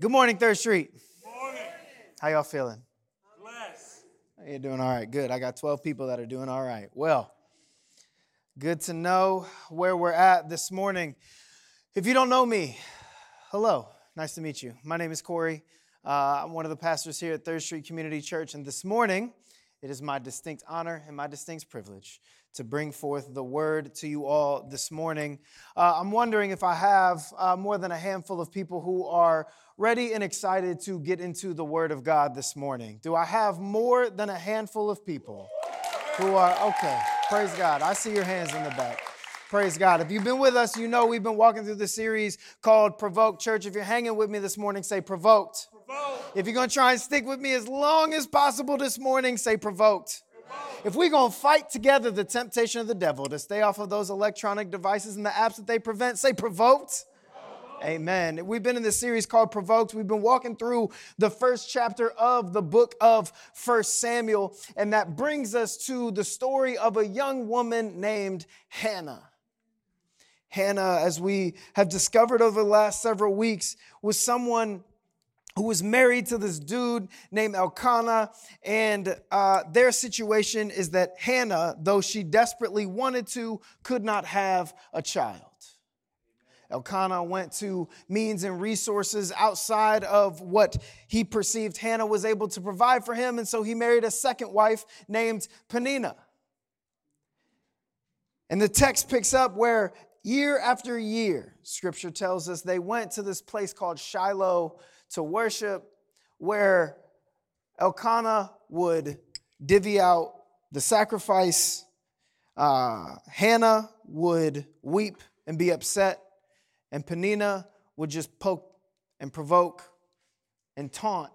Good morning, Third Street. Morning. How y'all feeling? Bless. You're doing all right. Good. I got 12 people that are doing all right. Well, good to know where we're at this morning. If you don't know me, hello. Nice to meet you. My name is Corey. Uh, I'm one of the pastors here at Third Street Community Church, and this morning it is my distinct honor and my distinct privilege to bring forth the word to you all this morning. Uh, I'm wondering if I have uh, more than a handful of people who are ready and excited to get into the word of God this morning. Do I have more than a handful of people who are, okay, praise God. I see your hands in the back. Praise God. If you've been with us, you know we've been walking through the series called Provoke Church. If you're hanging with me this morning, say provoked. provoked. If you're going to try and stick with me as long as possible this morning, say provoked. If we're going to fight together the temptation of the devil to stay off of those electronic devices and the apps that they prevent, say provoked. Amen. We've been in this series called Provoked. We've been walking through the first chapter of the book of First Samuel, and that brings us to the story of a young woman named Hannah. Hannah, as we have discovered over the last several weeks, was someone who was married to this dude named Elkanah. And uh, their situation is that Hannah, though she desperately wanted to, could not have a child. Elkanah went to means and resources outside of what he perceived Hannah was able to provide for him. And so he married a second wife named Peninnah. And the text picks up where year after year, scripture tells us they went to this place called Shiloh to worship, where Elkanah would divvy out the sacrifice. Uh, Hannah would weep and be upset, and Peninnah would just poke and provoke and taunt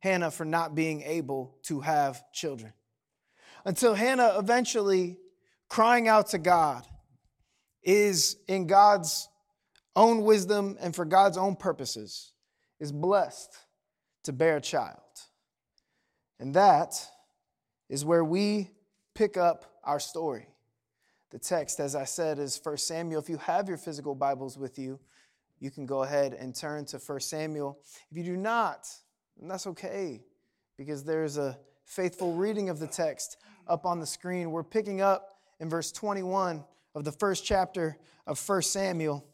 Hannah for not being able to have children. Until Hannah eventually, crying out to God, is in God's own wisdom and for God's own purposes, is blessed to bear a child. And that is where we pick up our story. The text, as I said, is 1 Samuel. If you have your physical Bibles with you, you can go ahead and turn to 1 Samuel. If you do not, and that's okay, because there's a faithful reading of the text up on the screen. We're picking up in verse 21 of the first chapter of 1 Samuel.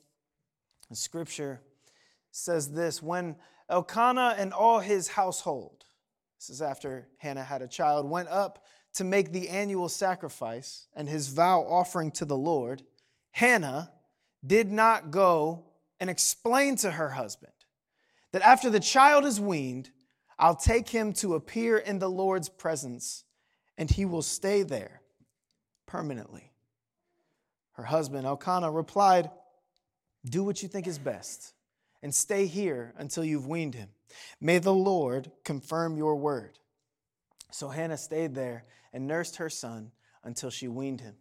The scripture says this When Elkanah and all his household, this is after Hannah had a child, went up to make the annual sacrifice and his vow offering to the Lord, Hannah did not go and explain to her husband that after the child is weaned, I'll take him to appear in the Lord's presence and he will stay there permanently. Her husband, Elkanah, replied, Do what you think is best and stay here until you've weaned him. May the Lord confirm your word. So Hannah stayed there and nursed her son until she weaned him.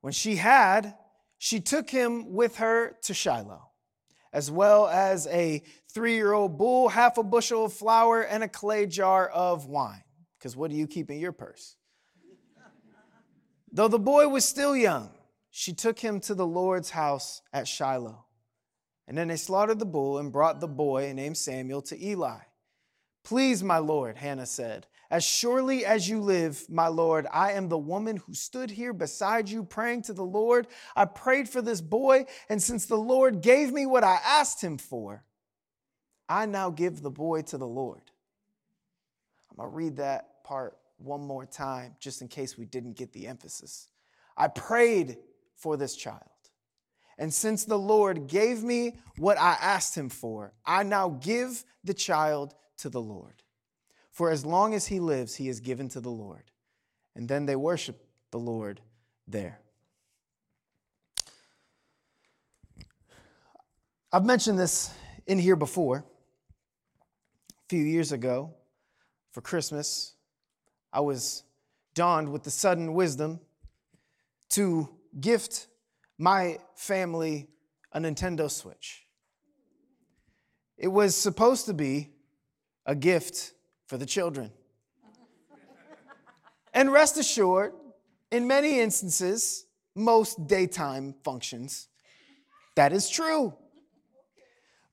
When she had, she took him with her to Shiloh, as well as a three year old bull, half a bushel of flour, and a clay jar of wine. Because what do you keep in your purse? Though the boy was still young, she took him to the Lord's house at Shiloh. And then they slaughtered the bull and brought the boy named Samuel to Eli. Please, my Lord, Hannah said, as surely as you live, my Lord, I am the woman who stood here beside you praying to the Lord. I prayed for this boy, and since the Lord gave me what I asked him for, I now give the boy to the Lord. I'm going to read that part one more time just in case we didn't get the emphasis. I prayed for this child. And since the Lord gave me what I asked him for, I now give the child to the Lord. For as long as he lives, he is given to the Lord. And then they worship the Lord there. I've mentioned this in here before. A few years ago, for Christmas, I was dawned with the sudden wisdom to gift my family a Nintendo Switch. It was supposed to be a gift for the children. and rest assured, in many instances, most daytime functions, that is true.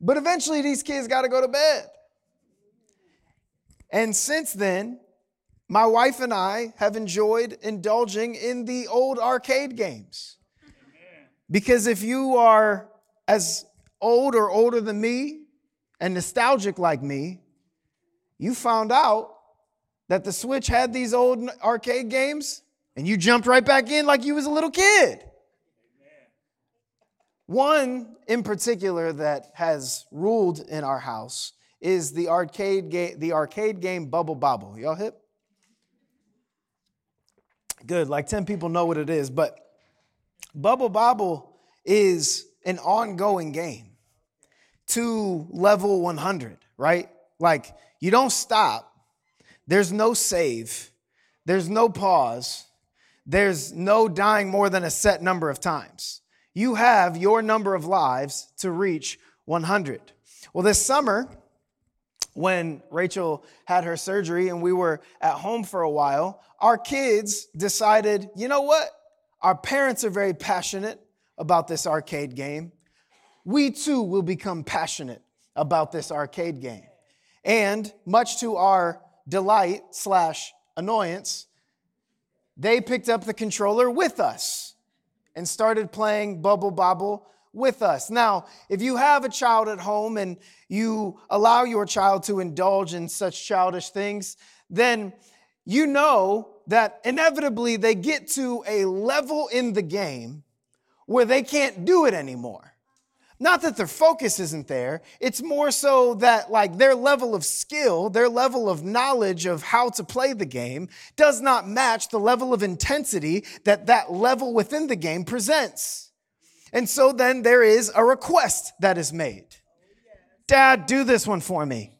But eventually, these kids got to go to bed. And since then, my wife and I have enjoyed indulging in the old arcade games. Because if you are as old or older than me and nostalgic like me, you found out that the Switch had these old arcade games and you jumped right back in like you was a little kid. One in particular that has ruled in our house is the arcade game, the arcade game Bubble Bobble. Y'all hip? Good, like 10 people know what it is, but Bubble Bobble is an ongoing game to level 100, right? Like you don't stop, there's no save, there's no pause, there's no dying more than a set number of times. You have your number of lives to reach 100. Well, this summer, when Rachel had her surgery and we were at home for a while, our kids decided, you know what? Our parents are very passionate about this arcade game. We too will become passionate about this arcade game. And much to our delight slash annoyance, they picked up the controller with us and started playing Bubble Bobble with us. Now, if you have a child at home and you allow your child to indulge in such childish things, then you know that inevitably they get to a level in the game where they can't do it anymore. Not that their focus isn't there, it's more so that like their level of skill, their level of knowledge of how to play the game does not match the level of intensity that that level within the game presents. And so then there is a request that is made. Dad, do this one for me.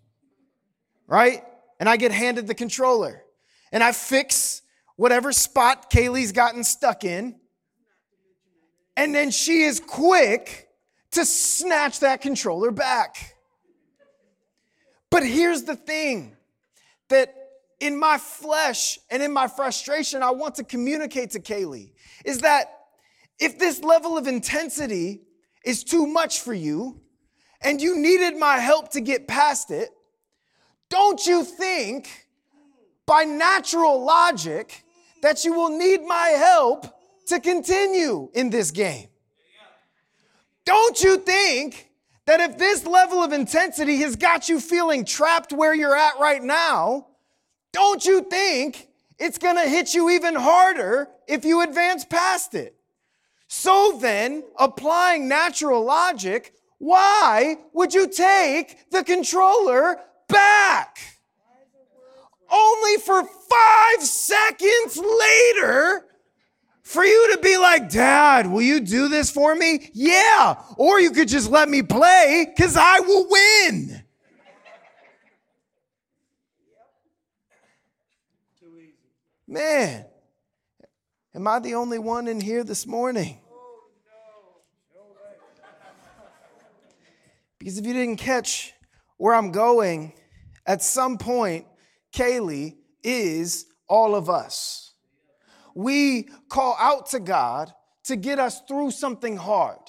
Right? And I get handed the controller and I fix whatever spot Kaylee's gotten stuck in. And then she is quick to snatch that controller back. But here's the thing that in my flesh and in my frustration, I want to communicate to Kaylee is that if this level of intensity is too much for you and you needed my help to get past it, don't you think by natural logic that you will need my help to continue in this game? Don't you think that if this level of intensity has got you feeling trapped where you're at right now, don't you think it's gonna hit you even harder if you advance past it? So then, applying natural logic, why would you take the controller back? Only for five seconds later for you to be like, Dad, will you do this for me? Yeah. Or you could just let me play because I will win. Man, am I the only one in here this morning? Because if you didn't catch where I'm going, at some point, Kaylee is all of us. We call out to God to get us through something hard,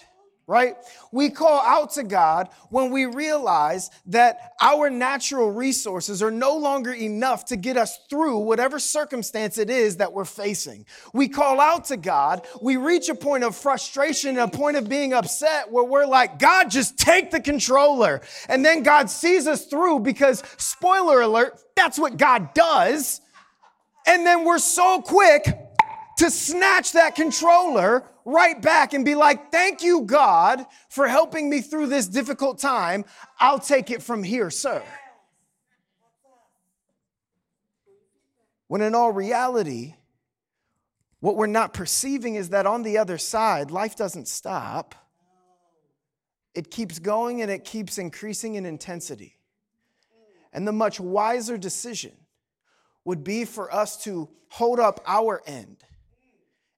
right? We call out to God when we realize that our natural resources are no longer enough to get us through whatever circumstance it is that we're facing. We call out to God, we reach a point of frustration, a point of being upset where we're like, God, just take the controller. And then God sees us through because, spoiler alert, that's what God does. And then we're so quick to snatch that controller right back and be like, Thank you, God, for helping me through this difficult time. I'll take it from here, sir. When in all reality, what we're not perceiving is that on the other side, life doesn't stop. It keeps going and it keeps increasing in intensity. And the much wiser decision would be for us to hold up our end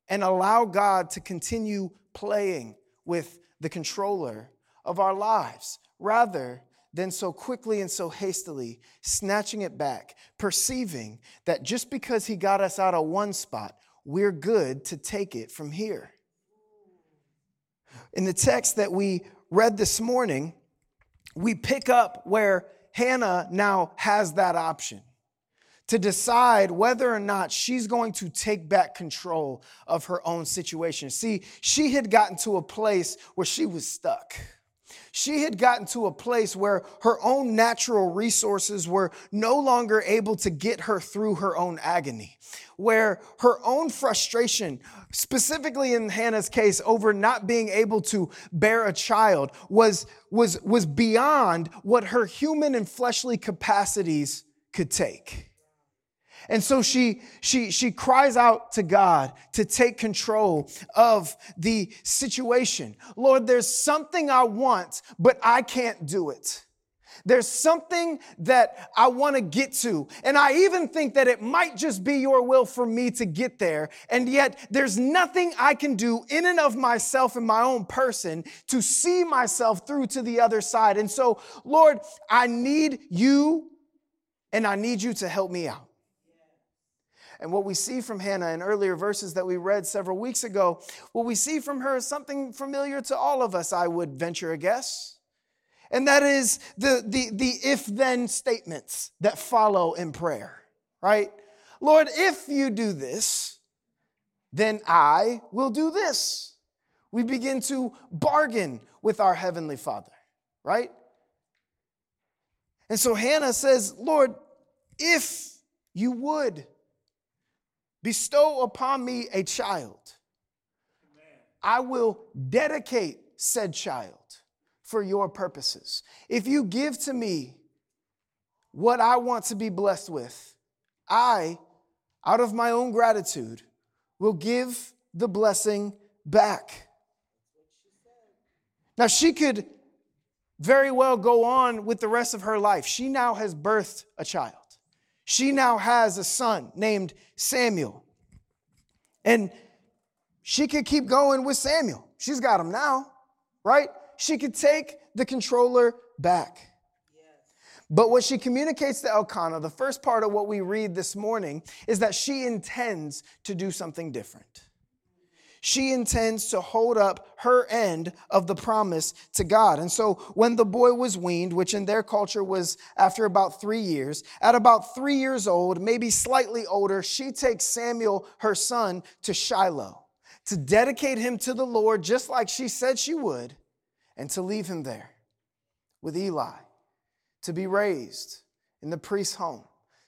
and allow God to continue playing with the controller of our lives rather than so quickly and so hastily snatching it back, perceiving that just because He got us out of one spot, we're good to take it from here. In the text that we read this morning, we pick up where Hannah now has that option to decide whether or not she's going to take back control of her own situation. See, she had gotten to a place where she was stuck. She had gotten to a place where her own natural resources were no longer able to get her through her own agony, where her own frustration, specifically in Hannah's case, over not being able to bear a child, was, was, was beyond what her human and fleshly capacities could take. And so she, she, she cries out to God to take control of the situation. Lord, there's something I want, but I can't do it. There's something that I want to get to. And I even think that it might just be your will for me to get there. And yet there's nothing I can do in and of myself and my own person to see myself through to the other side. And so, Lord, I need you and I need you to help me out. And what we see from Hannah in earlier verses that we read several weeks ago, what we see from her is something familiar to all of us, I would venture a guess. And that is the, the, the if then statements that follow in prayer, right? Lord, if you do this, then I will do this. We begin to bargain with our Heavenly Father, right? And so Hannah says, Lord, if you would, Bestow upon me a child. I will dedicate said child for your purposes. If you give to me what I want to be blessed with, I, out of my own gratitude, will give the blessing back. Now, she could very well go on with the rest of her life. She now has birthed a child. She now has a son named Samuel. And she could keep going with Samuel. She's got him now, right? She could take the controller back. But what she communicates to Elkanah, the first part of what we read this morning, is that she intends to do something different she intends to hold up her end of the promise to God. And so when the boy was weaned, which in their culture was after about three years, at about three years old, maybe slightly older, she takes Samuel, her son, to Shiloh to dedicate him to the Lord, just like she said she would, and to leave him there with Eli to be raised in the priest's home,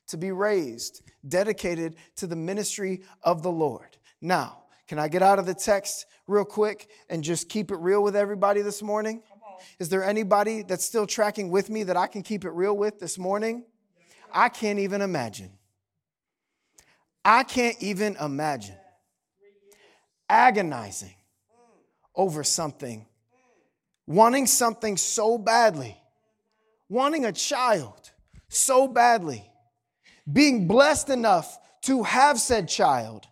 to be raised dedicated to the ministry of the Lord. Now, can I get out of the text real quick and just keep it real with everybody this morning? Is there anybody that's still tracking with me that I can keep it real with this morning? I can't even imagine. I can't even imagine agonizing over something, wanting something so badly, wanting a child so badly, being blessed enough to have said child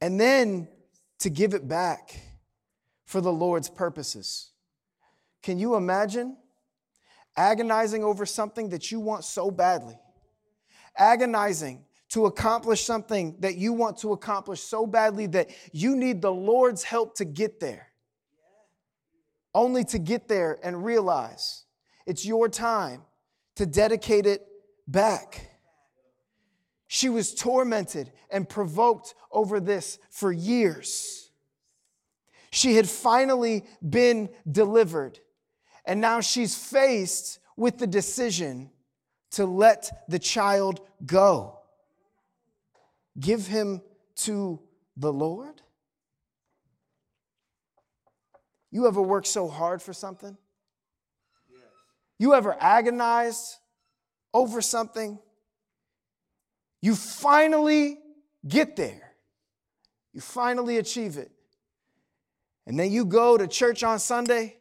and then to give it back for the Lord's purposes. Can you imagine agonizing over something that you want so badly? Agonizing to accomplish something that you want to accomplish so badly that you need the Lord's help to get there. Only to get there and realize it's your time to dedicate it back. She was tormented and provoked over this for years. She had finally been delivered, and now she's faced with the decision to let the child go. Give him to the Lord? You ever worked so hard for something? You ever agonized over something? You finally get there. You finally achieve it. And then you go to church on Sunday,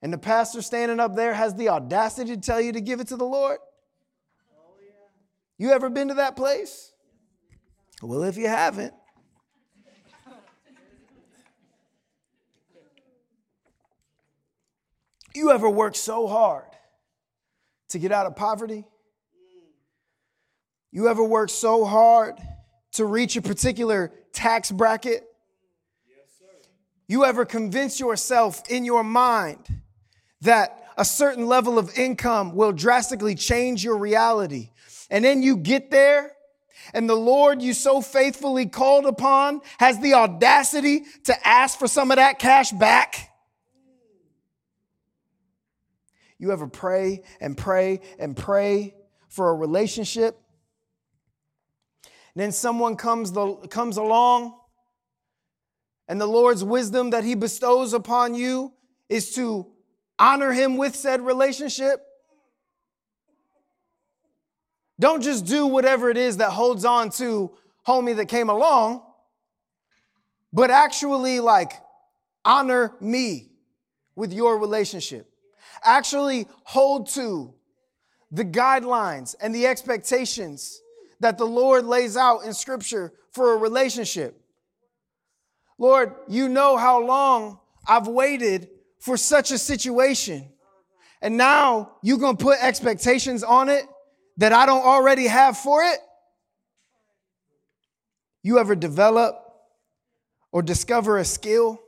and the pastor standing up there has the audacity to tell you to give it to the Lord. You ever been to that place? Well, if you haven't, you ever worked so hard to get out of poverty? You ever worked so hard to reach a particular tax bracket? Yes, sir. you ever convince yourself in your mind that a certain level of income will drastically change your reality? And then you get there, and the Lord you so faithfully called upon has the audacity to ask for some of that cash back? You ever pray and pray and pray for a relationship? And then someone comes, the, comes along and the Lord's wisdom that He bestows upon you is to honor Him with said relationship. Don't just do whatever it is that holds on to homie that came along, but actually, like, honor me with your relationship. Actually, hold to the guidelines and the expectations that the Lord lays out in Scripture for a relationship. Lord, you know how long I've waited for such a situation. And now you're going to put expectations on it that I don't already have for it? You ever develop or discover a skill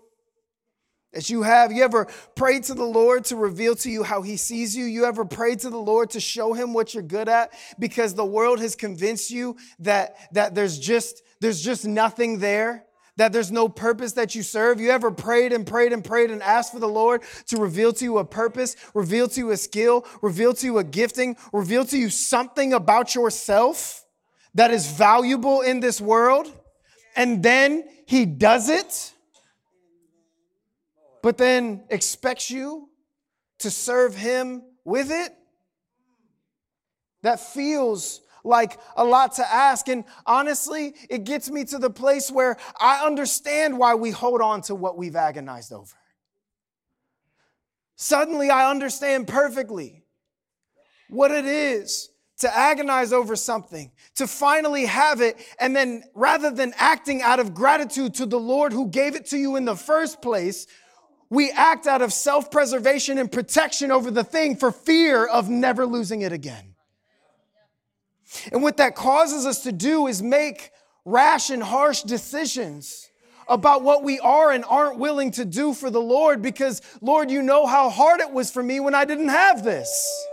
that you have? You ever prayed to the Lord to reveal to you how He sees you? You ever prayed to the Lord to show Him what you're good at because the world has convinced you that, that there's, just, there's just nothing there? that there's no purpose that you serve? You ever prayed and prayed and prayed and asked for the Lord to reveal to you a purpose, reveal to you a skill, reveal to you a gifting, reveal to you something about yourself that is valuable in this world? And then He does it, but then expects you to serve Him with it? That feels like a lot to ask. And honestly, it gets me to the place where I understand why we hold on to what we've agonized over. Suddenly, I understand perfectly what it is to agonize over something, to finally have it, and then rather than acting out of gratitude to the Lord who gave it to you in the first place, we act out of self preservation and protection over the thing for fear of never losing it again. And what that causes us to do is make rash and harsh decisions about what we are and aren't willing to do for the Lord because, Lord, you know how hard it was for me when I didn't have this.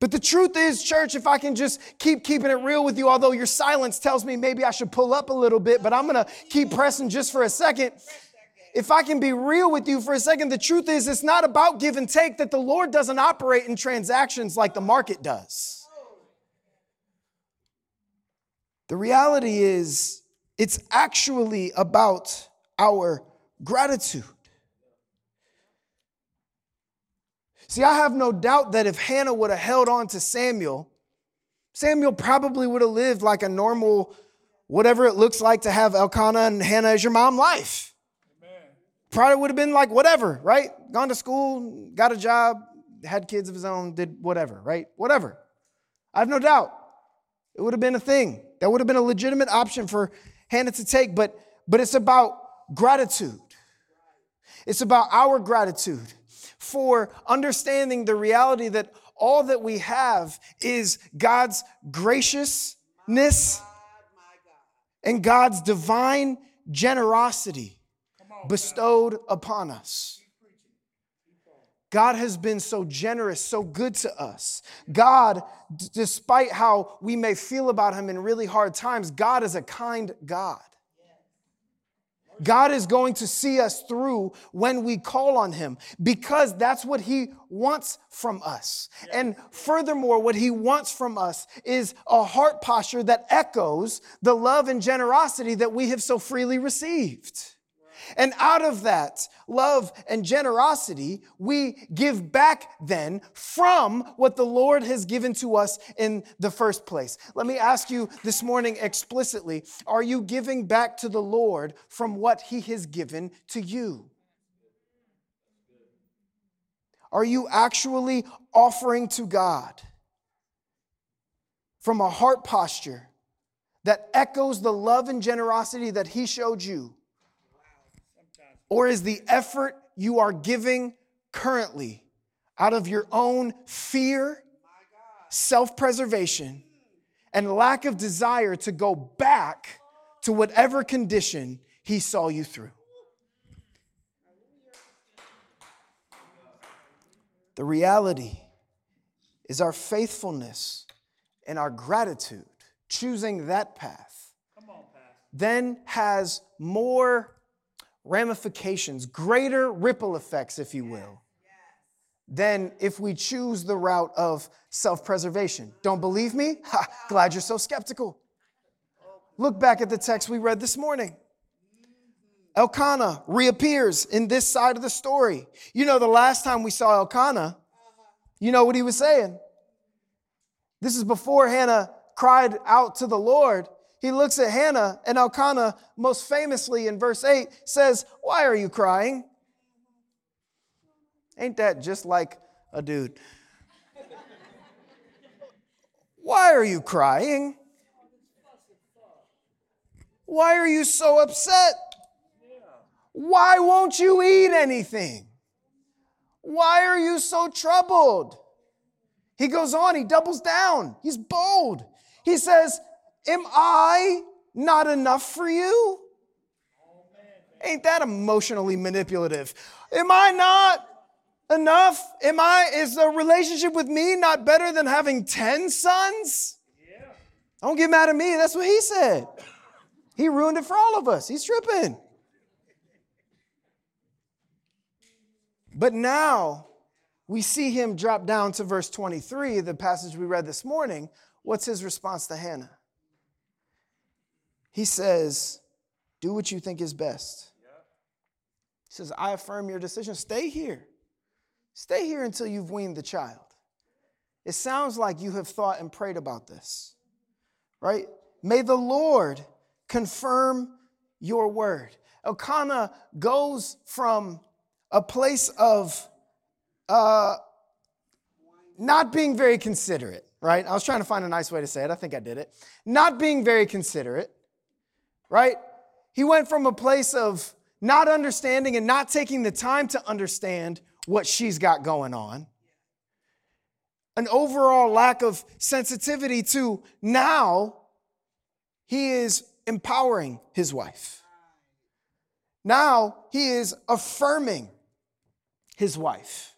But the truth is, church, if I can just keep keeping it real with you, although your silence tells me maybe I should pull up a little bit, but I'm gonna keep pressing just for a second if I can be real with you for a second, the truth is it's not about give and take, that the Lord doesn't operate in transactions like the market does. The reality is, it's actually about our gratitude. See, I have no doubt that if Hannah would have held on to Samuel, Samuel probably would have lived like a normal, whatever it looks like to have Elkanah and Hannah as your mom life. Probably would have been like whatever, right? Gone to school, got a job, had kids of his own, did whatever, right? Whatever. I have no doubt. It would have been a thing. That would have been a legitimate option for Hannah to take, but but it's about gratitude. It's about our gratitude for understanding the reality that all that we have is God's graciousness and God's divine generosity bestowed upon us. God has been so generous, so good to us. God, d- despite how we may feel about Him in really hard times, God is a kind God. God is going to see us through when we call on Him because that's what He wants from us. And furthermore, what He wants from us is a heart posture that echoes the love and generosity that we have so freely received. And out of that love and generosity, we give back then from what the Lord has given to us in the first place. Let me ask you this morning explicitly are you giving back to the Lord from what He has given to you? Are you actually offering to God from a heart posture that echoes the love and generosity that He showed you? Or is the effort you are giving currently out of your own fear, self preservation, and lack of desire to go back to whatever condition he saw you through. The reality is our faithfulness and our gratitude, choosing that path, then has more ramifications, greater ripple effects, if you will, than if we choose the route of self preservation. Don't believe me? Ha, glad you're so skeptical. Look back at the text we read this morning. Elkanah reappears in this side of the story. You know, the last time we saw Elkanah, you know what he was saying? This is before Hannah cried out to the Lord. He looks at Hannah, and Elkanah, most famously in verse 8, says, Why are you crying? Ain't that just like a dude? Why are you crying? Why are you so upset? Why won't you eat anything? Why are you so troubled? He goes on, he doubles down, he's bold. He says, Am I not enough for you? Ain't that emotionally manipulative? Am I not enough? Am I, is the relationship with me not better than having 10 sons? Yeah. Don't get mad at me. That's what he said. He ruined it for all of us. He's tripping. But now we see him drop down to verse 23, the passage we read this morning. What's his response to Hannah? He says, Do what you think is best. He says, I affirm your decision. Stay here. Stay here until you've weaned the child. It sounds like you have thought and prayed about this, right? May the Lord confirm your word. Elkanah goes from a place of uh, not being very considerate, right? I was trying to find a nice way to say it. I think I did it. Not being very considerate, right? He went from a place of not understanding and not taking the time to understand what she's got going on. An overall lack of sensitivity to now he is empowering his wife. Now he is affirming his wife.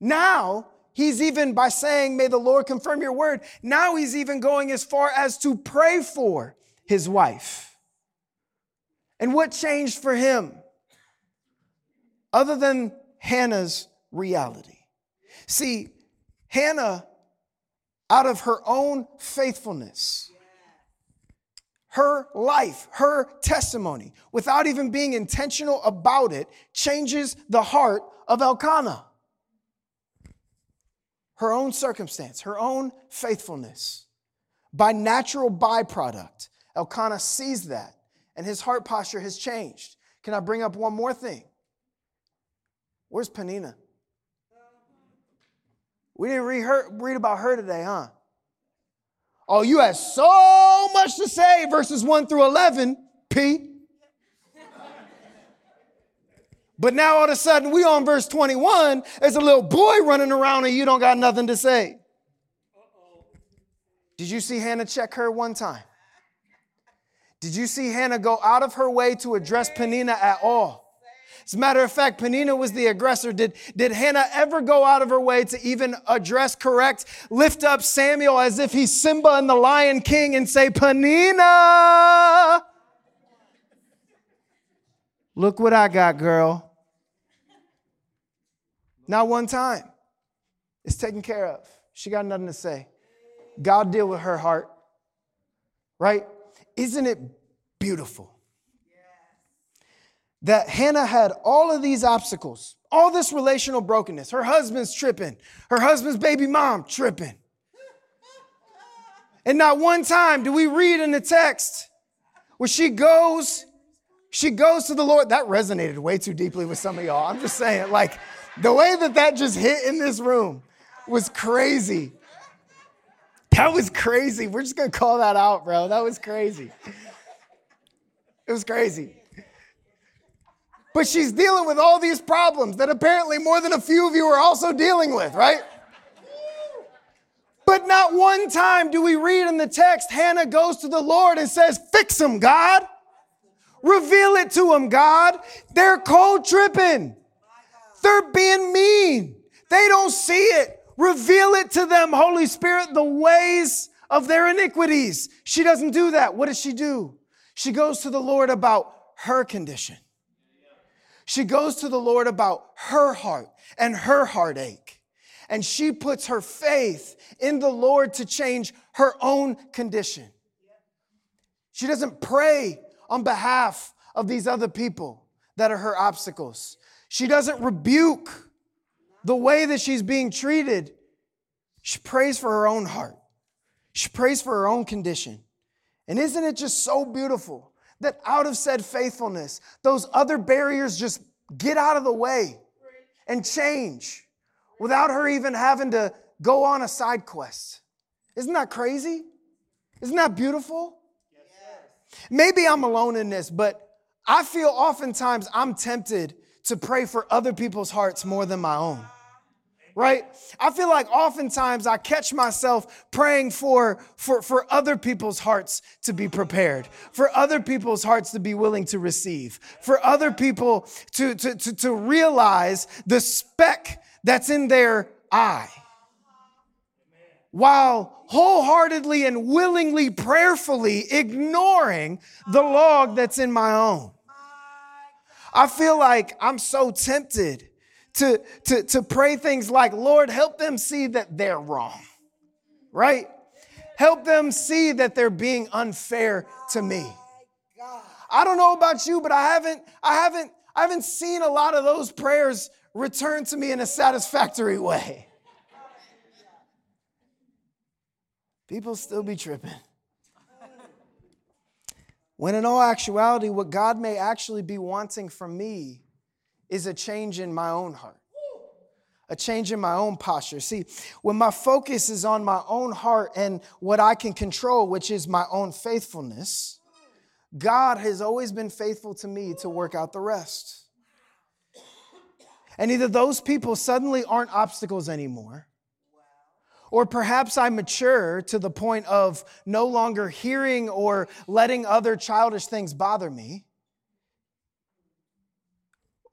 Now, he's even by saying, May the Lord confirm your word, now he's even going as far as to pray for his wife. And what changed for him? Other than Hannah's reality. See, Hannah, out of her own faithfulness, her life, her testimony, without even being intentional about it, changes the heart of Elkanah. Her own circumstance, her own faithfulness. By natural byproduct, Elkanah sees that and his heart posture has changed. Can I bring up one more thing? Where's Peninnah? We didn't read, about her today, huh? Oh, you had so much to say, verses 1 through 11, P. But now all of a sudden we on verse 21, there's a little boy running around and you don't got nothing to say. Did you see Hannah check her one time? Did you see Hannah go out of her way to address Peninnah at all? As a matter of fact, Peninnah was the aggressor. Did, did Hannah ever go out of her way to even address, correct, lift up Samuel as if he's Simba and the Lion King and say, Peninnah? Look what I got, girl. Not one time. It's taken care of. She got nothing to say. God deal with her heart. Right? Isn't it beautiful? That Hannah had all of these obstacles, all this relational brokenness. Her husband's tripping, her husband's baby mom tripping. And not one time do we read in the text where she goes, she goes to the Lord. That resonated way too deeply with some of y'all. I'm just saying, like, the way that that just hit in this room was crazy. That was crazy. We're just gonna call that out, bro. That was crazy. It was crazy. But she's dealing with all these problems that apparently more than a few of you are also dealing with, right? But not one time do we read in the text Hannah goes to the Lord and says, Fix him, God. Reveal it to them, God. They're cold tripping. They're being mean. They don't see it. Reveal it to them, Holy Spirit, the ways of their iniquities. She doesn't do that. What does she do? She goes to the Lord about her condition. She goes to the Lord about her heart and her heartache. And she puts her faith in the Lord to change her own condition. She doesn't pray on behalf of these other people that are her obstacles. She doesn't rebuke the way that she's being treated. She prays for her own heart. She prays for her own condition. And isn't it just so beautiful that out of said faithfulness, those other barriers just get out of the way and change without her even having to go on a side quest? Isn't that crazy? Isn't that beautiful? Maybe I'm alone in this, but I feel oftentimes I'm tempted to pray for other people's hearts more than my own. Right? I feel like oftentimes I catch myself praying for, for, for other people's hearts to be prepared, for other people's hearts to be willing to receive, for other people to, to, to, to realize the speck that's in their eye while wholeheartedly and willingly, prayerfully ignoring the log that's in my own. I feel like I'm so tempted to, to, to pray things like, Lord, help them see that they're wrong, right? Help them see that they're being unfair to me. Oh I don't know about you, but I haven't, I haven't, I haven't seen a lot of those prayers return to me in a satisfactory way. People still be tripping. When in all actuality, what God may actually be wanting from me is a change in my own heart, a change in my own posture. See, when my focus is on my own heart and what I can control, which is my own faithfulness, God has always been faithful to me to work out the rest. And either those people suddenly aren't obstacles anymore or perhaps I mature to the point of no longer hearing or letting other childish things bother me.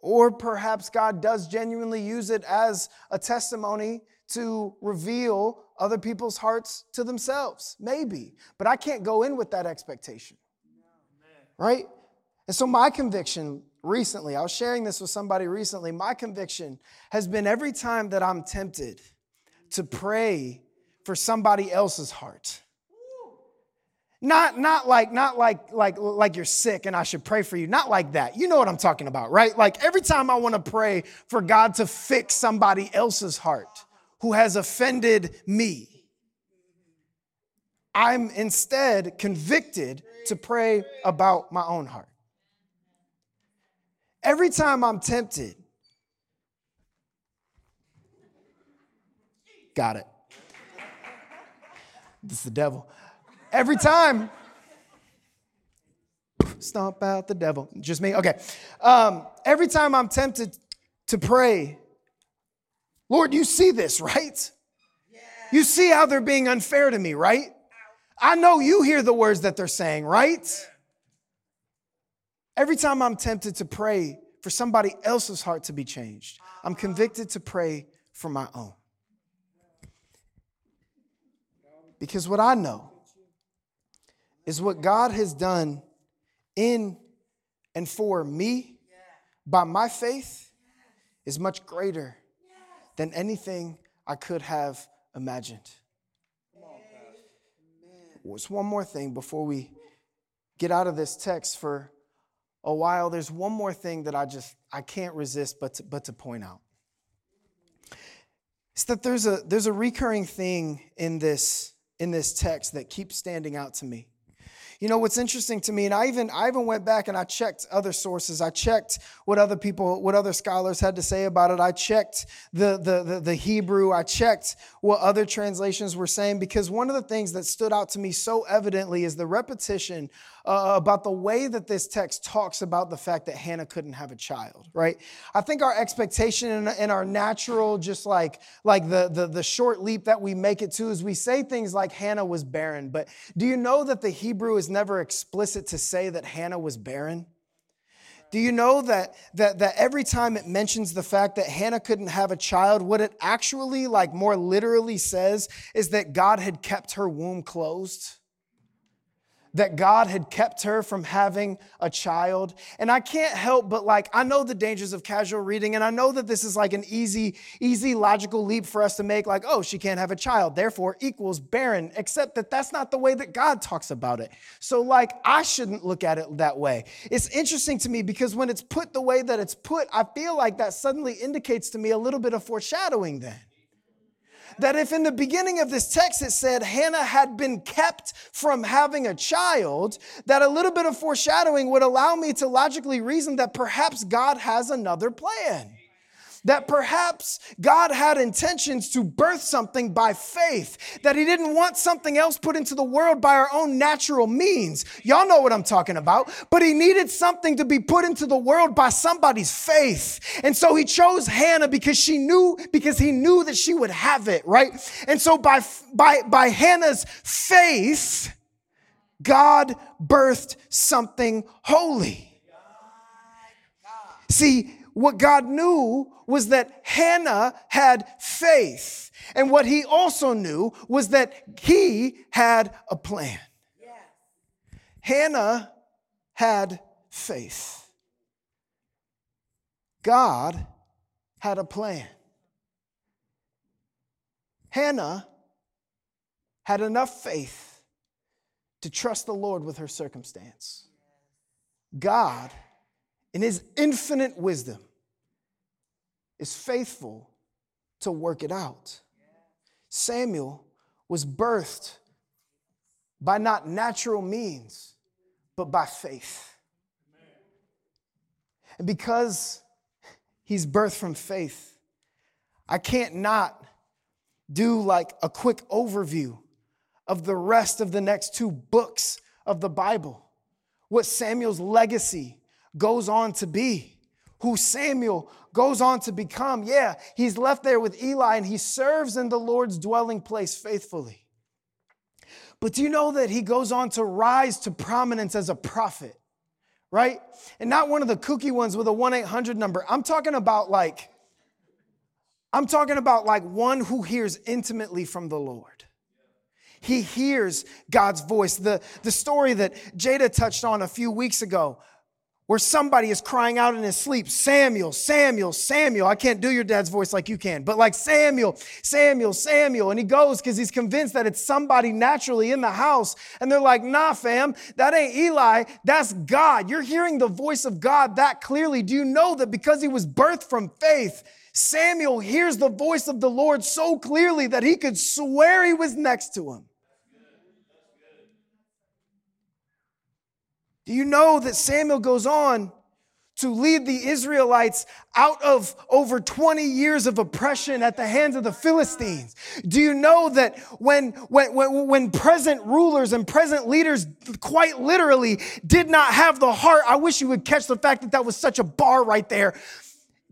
Or perhaps God does genuinely use it as a testimony to reveal other people's hearts to themselves. Maybe. But I can't go in with that expectation. Right? And so, my conviction recently, I was sharing this with somebody recently, my conviction has been every time that I'm tempted to pray for somebody else's heart. Not, not like, not like, like, like you're sick and I should pray for you. Not like that. You know what I'm talking about, right? Like every time I want to pray for God to fix somebody else's heart who has offended me, I'm instead convicted to pray about my own heart. Every time I'm tempted Got it. This is the devil. Every time, stomp out the devil. Just me? Okay. Um, every time I'm tempted to pray, Lord, you see this, right? You see how they're being unfair to me, right? I know you hear the words that they're saying, right? Every time I'm tempted to pray for somebody else's heart to be changed, I'm convicted to pray for my own. Because what I know is what God has done in and for me by my faith is much greater than anything I could have imagined. There's one more thing before we get out of this text for a while. There's one more thing that I just I can't resist but to, but to point out. It's that there's a there's a recurring thing in this in this text that keeps standing out to me. You know what's interesting to me, and I even I even went back and I checked other sources. I checked what other people, what other scholars had to say about it. I checked the the the, the Hebrew. I checked what other translations were saying because one of the things that stood out to me so evidently is the repetition uh, about the way that this text talks about the fact that Hannah couldn't have a child, right? I think our expectation and, and our natural, just like, like the, the, the short leap that we make it to, is we say things like Hannah was barren. But do you know that the Hebrew is never explicit to say that Hannah was barren? Do you know that, that, that every time it mentions the fact that Hannah couldn't have a child, what it actually, like more literally says, is that God had kept her womb closed? That God had kept her from having a child. And I can't help but like, I know the dangers of casual reading, and I know that this is like an easy, easy logical leap for us to make, like, oh, she can't have a child, therefore equals barren, except that that's not the way that God talks about it. So, like, I shouldn't look at it that way. It's interesting to me because when it's put the way that it's put, I feel like that suddenly indicates to me a little bit of foreshadowing then that if in the beginning of this text it said Hannah had been kept from having a child, that a little bit of foreshadowing would allow me to logically reason that perhaps God has another plan that perhaps God had intentions to birth something by faith, that He didn't want something else put into the world by our own natural means. Y'all know what I'm talking about. But He needed something to be put into the world by somebody's faith. And so He chose Hannah because she knew, because He knew that she would have it, right? And so by, by, by Hannah's faith, God birthed something holy. See, what God knew was that Hannah had faith. And what he also knew was that he had a plan. Yes. Hannah had faith. God had a plan. Hannah had enough faith to trust the Lord with her circumstance. God, in his infinite wisdom, is faithful to work it out. Samuel was birthed by not natural means, but by faith. And because he's birthed from faith, I can't not do like a quick overview of the rest of the next two books of the Bible, what Samuel's legacy goes on to be who Samuel goes on to become. Yeah, he's left there with Eli and he serves in the Lord's dwelling place faithfully. But do you know that he goes on to rise to prominence as a prophet, right? And not one of the kooky ones with a 1 800 number. I'm talking about like, I'm talking about like one who hears intimately from the Lord. He hears God's voice. The, the story that Jada touched on a few weeks ago where somebody is crying out in his sleep, Samuel, Samuel, Samuel. I can't do your dad's voice like you can, but like Samuel, Samuel, Samuel. And he goes because he's convinced that it's somebody naturally in the house. And they're like, nah, fam, that ain't Eli, that's God. You're hearing the voice of God that clearly. Do you know that because he was birthed from faith, Samuel hears the voice of the Lord so clearly that he could swear he was next to him? Do you know that Samuel goes on to lead the Israelites out of over 20 years of oppression at the hands of the Philistines? Do you know that when, when, when, when present rulers and present leaders quite literally did not have the heart? I wish you would catch the fact that that was such a bar right there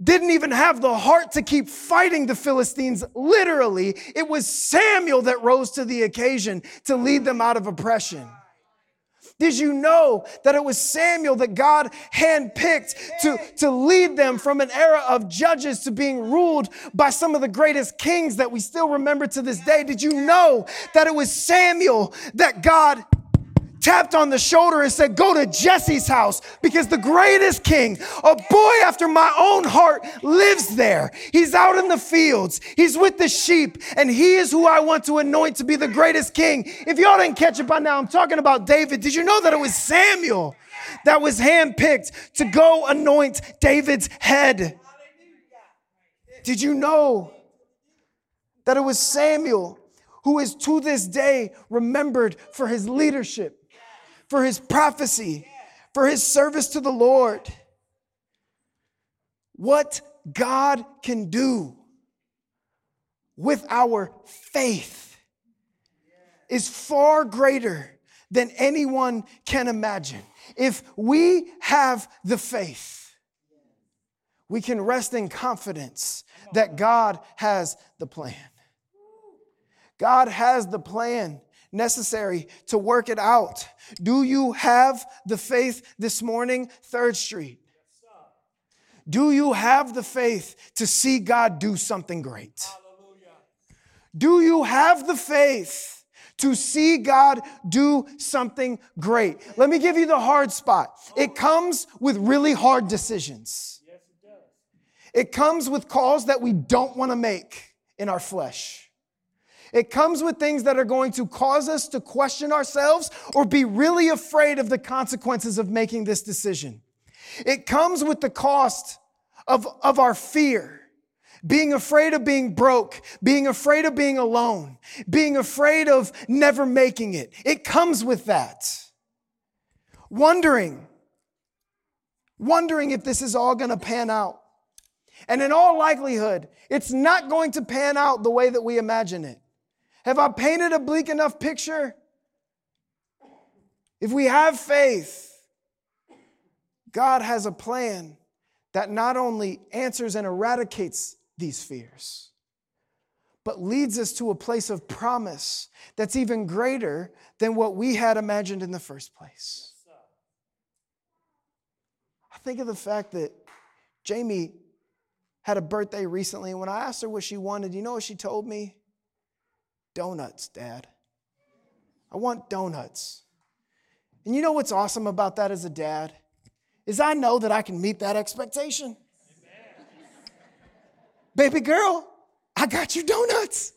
didn't even have the heart to keep fighting the Philistines literally. It was Samuel that rose to the occasion to lead them out of oppression. Did you know that it was Samuel that God handpicked to, to lead them from an era of judges to being ruled by some of the greatest kings that we still remember to this day? Did you know that it was Samuel that God tapped on the shoulder and said, Go to Jesse's house because the greatest king, a boy after my own heart, lives there. He's out in the fields, he's with the sheep, and he is who I want to anoint to be the greatest king. If y'all didn't catch it by now, I'm talking about David. Did you know that it was Samuel that was handpicked to go anoint David's head? Did you know that it was Samuel who is to this day remembered for his leadership? For his prophecy, for his service to the Lord. What God can do with our faith is far greater than anyone can imagine. If we have the faith, we can rest in confidence that God has the plan. God has the plan necessary to work it out. Do you have the faith this morning? Third Street. Do you have the faith to see God do something great? Do you have the faith to see God do something great? Let me give you the hard spot. It comes with really hard decisions. It comes with calls that we don't want to make in our flesh. It comes with things that are going to cause us to question ourselves or be really afraid of the consequences of making this decision. It comes with the cost of, of our fear, being afraid of being broke, being afraid of being alone, being afraid of never making it. It comes with that. Wondering, wondering if this is all going to pan out. And in all likelihood, it's not going to pan out the way that we imagine it. Have I painted a bleak enough picture? If we have faith, God has a plan that not only answers and eradicates these fears, but leads us to a place of promise that's even greater than what we had imagined in the first place. I think of the fact that Jamie had a birthday recently, and when I asked her what she wanted, you know what she told me? Donuts, Dad. I want donuts. And you know what's awesome about that as a dad? Is I know that I can meet that expectation. Baby girl, I got you donuts.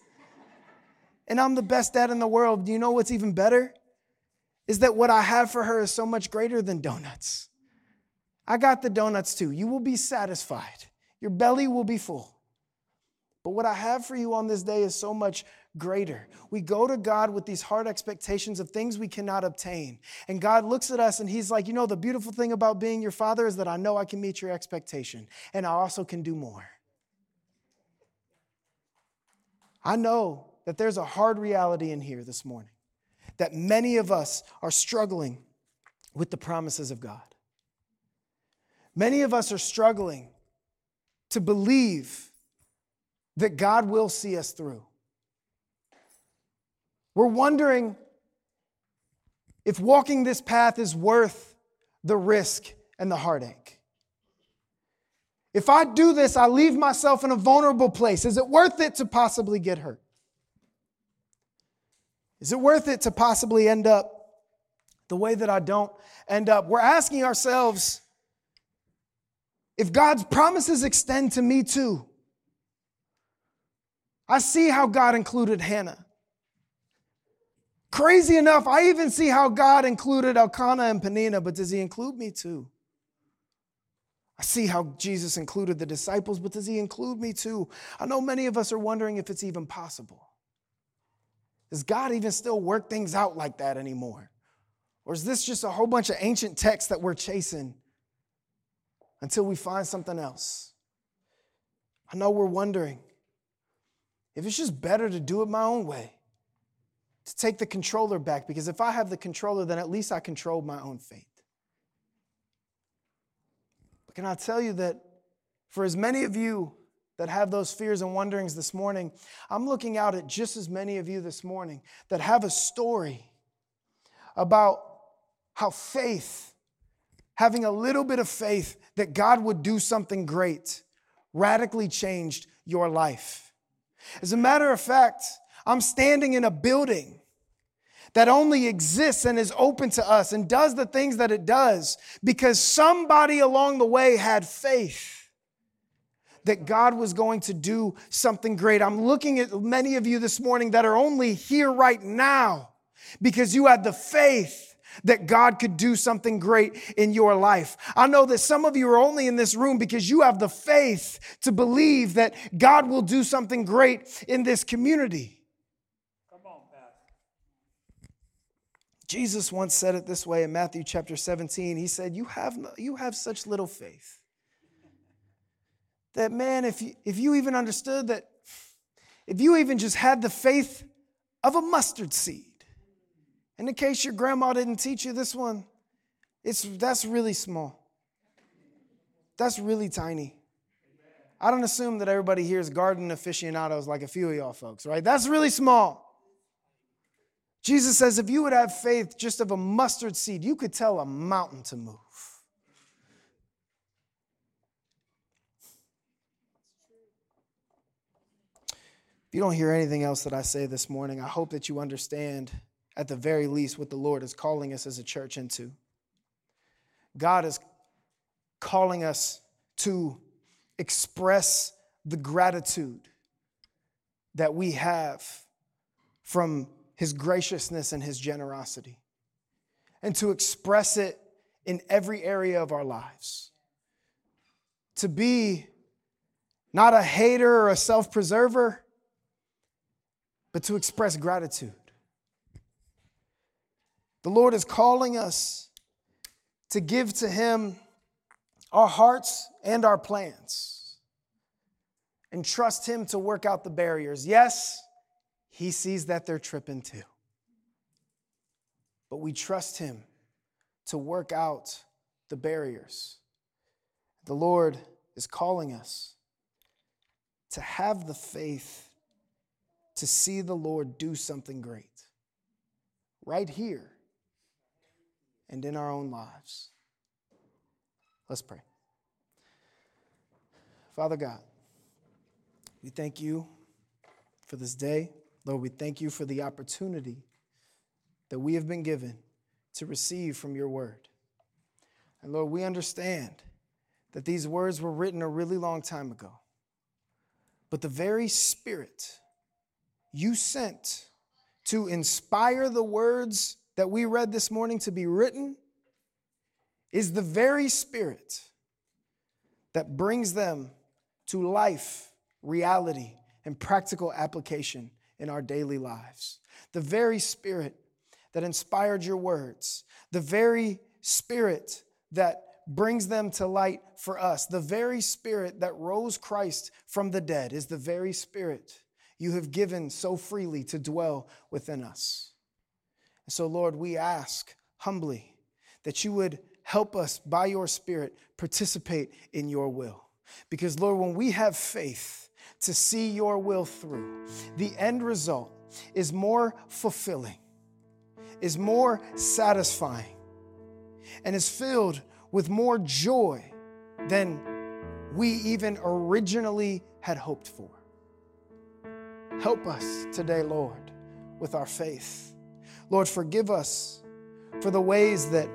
And I'm the best dad in the world. Do you know what's even better? Is that what I have for her is so much greater than donuts. I got the donuts too. You will be satisfied, your belly will be full. But what I have for you on this day is so much greater. We go to God with these hard expectations of things we cannot obtain. And God looks at us and He's like, You know, the beautiful thing about being your father is that I know I can meet your expectation and I also can do more. I know that there's a hard reality in here this morning that many of us are struggling with the promises of God. Many of us are struggling to believe that God will see us through. We're wondering if walking this path is worth the risk and the heartache. If I do this, I leave myself in a vulnerable place. Is it worth it to possibly get hurt? Is it worth it to possibly end up the way that I don't end up? We're asking ourselves if God's promises extend to me too. I see how God included Hannah. Crazy enough, I even see how God included Elkanah and Peninnah, but does he include me too? I see how Jesus included the disciples, but does he include me too? I know many of us are wondering if it's even possible. Does God even still work things out like that anymore? Or is this just a whole bunch of ancient texts that we're chasing until we find something else? I know we're wondering if it's just better to do it my own way to take the controller back because if I have the controller, then at least I control my own fate. But can I tell you that for as many of you that have those fears and wonderings this morning, I'm looking out at just as many of you this morning that have a story about how faith, having a little bit of faith that God would do something great, radically changed your life. As a matter of fact, I'm standing in a building that only exists and is open to us and does the things that it does because somebody along the way had faith that God was going to do something great. I'm looking at many of you this morning that are only here right now because you had the faith that God could do something great in your life. I know that some of you are only in this room because you have the faith to believe that God will do something great in this community. Jesus once said it this way in Matthew chapter 17. He said, You have, you have such little faith that, man, if you, if you even understood that, if you even just had the faith of a mustard seed, and in case your grandma didn't teach you this one, it's, that's really small. That's really tiny. I don't assume that everybody here is garden aficionados like a few of y'all folks, right? That's really small. Jesus says, if you would have faith just of a mustard seed, you could tell a mountain to move. If you don't hear anything else that I say this morning, I hope that you understand, at the very least, what the Lord is calling us as a church into. God is calling us to express the gratitude that we have from his graciousness and His generosity, and to express it in every area of our lives. To be not a hater or a self preserver, but to express gratitude. The Lord is calling us to give to Him our hearts and our plans and trust Him to work out the barriers. Yes, He sees that they're tripping too. But we trust Him to work out the barriers. The Lord is calling us to have the faith to see the Lord do something great right here and in our own lives. Let's pray. Father God, we thank you for this day. Lord, we thank you for the opportunity that we have been given to receive from your word. And Lord, we understand that these words were written a really long time ago. But the very Spirit you sent to inspire the words that we read this morning to be written is the very Spirit that brings them to life, reality, and practical application in our daily lives. The very Spirit that inspired your words, the very Spirit that brings them to light for us, the very Spirit that rose Christ from the dead is the very Spirit you have given so freely to dwell within us. And so, Lord, we ask humbly that you would help us by your Spirit participate in your will. Because, Lord, when we have faith to see your will through, the end result is more fulfilling, is more satisfying, and is filled with more joy than we even originally had hoped for. Help us today, Lord, with our faith. Lord, forgive us for the ways that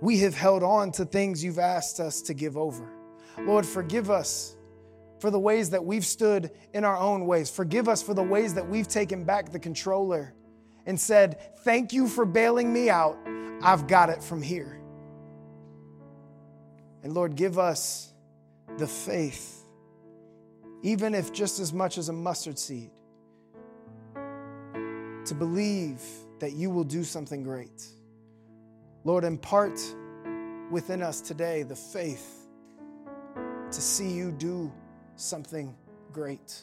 we have held on to things you've asked us to give over. Lord, forgive us for the ways that we've stood in our own ways. Forgive us for the ways that we've taken back the controller and said, Thank you for bailing me out. I've got it from here. And Lord, give us the faith, even if just as much as a mustard seed, to believe that you will do something great. Lord, impart within us today the faith to see you do something great.